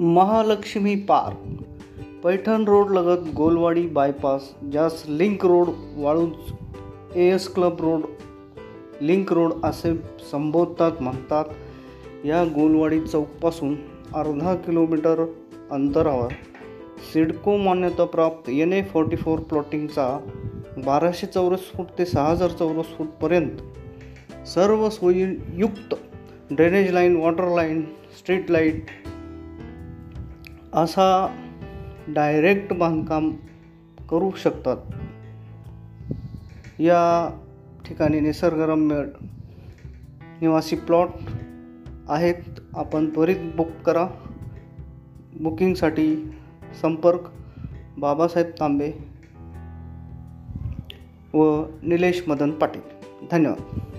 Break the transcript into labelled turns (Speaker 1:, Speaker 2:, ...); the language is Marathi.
Speaker 1: महालक्ष्मी पार्क. पैठण रोड लगत गोलवाडी बायपास ज्यास link road Waluj A S club road link road असे संबोधतात म्हणतात. या गोलवाडी चौकपासून अर्धा किलोमीटर अंतरावर सिडको मान्यताप्राप्त एन ए फॉर्टी फोर प्लॉटिंगचा बाराशे चौरस फूट ते सहा हजार चौरस फूटपर्यंत सर्व सोयीयुक्त drainage line water line street light असा डायरेक्ट बांधकाम करू शकतात. या ठिकाणी निसर्गरम्य निवासी प्लॉट आहेत. आपण त्वरित बुक करा. बुकिंगसाठी संपर्क बाबासाहेब तांबे व निलेश मदन पाटील. धन्यवाद.